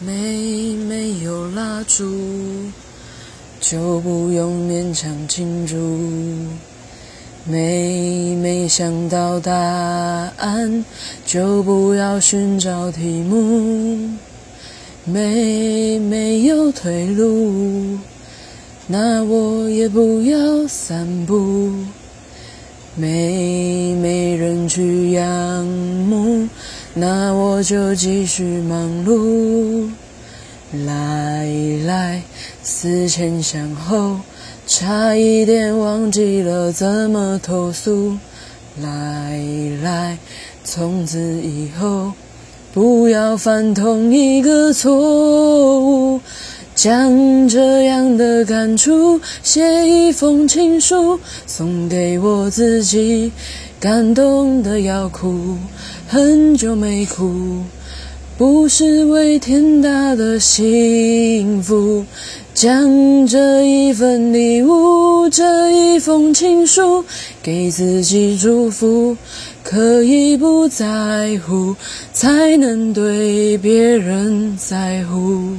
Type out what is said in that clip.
没没有蜡烛，就不用勉强庆祝。没没想到答案，就不要寻找题目。没没有退路，那我也不要散步。没没人去仰慕。那我就继续忙碌，来来思前想后，差一点忘记了怎么投诉。来来，从此以后不要犯同一个错误。将这样的感触写一封情书，送给我自己。感动的要哭，很久没哭，不是为天大的幸福，将这一份礼物，这一封情书，给自己祝福，可以不在乎，才能对别人在乎。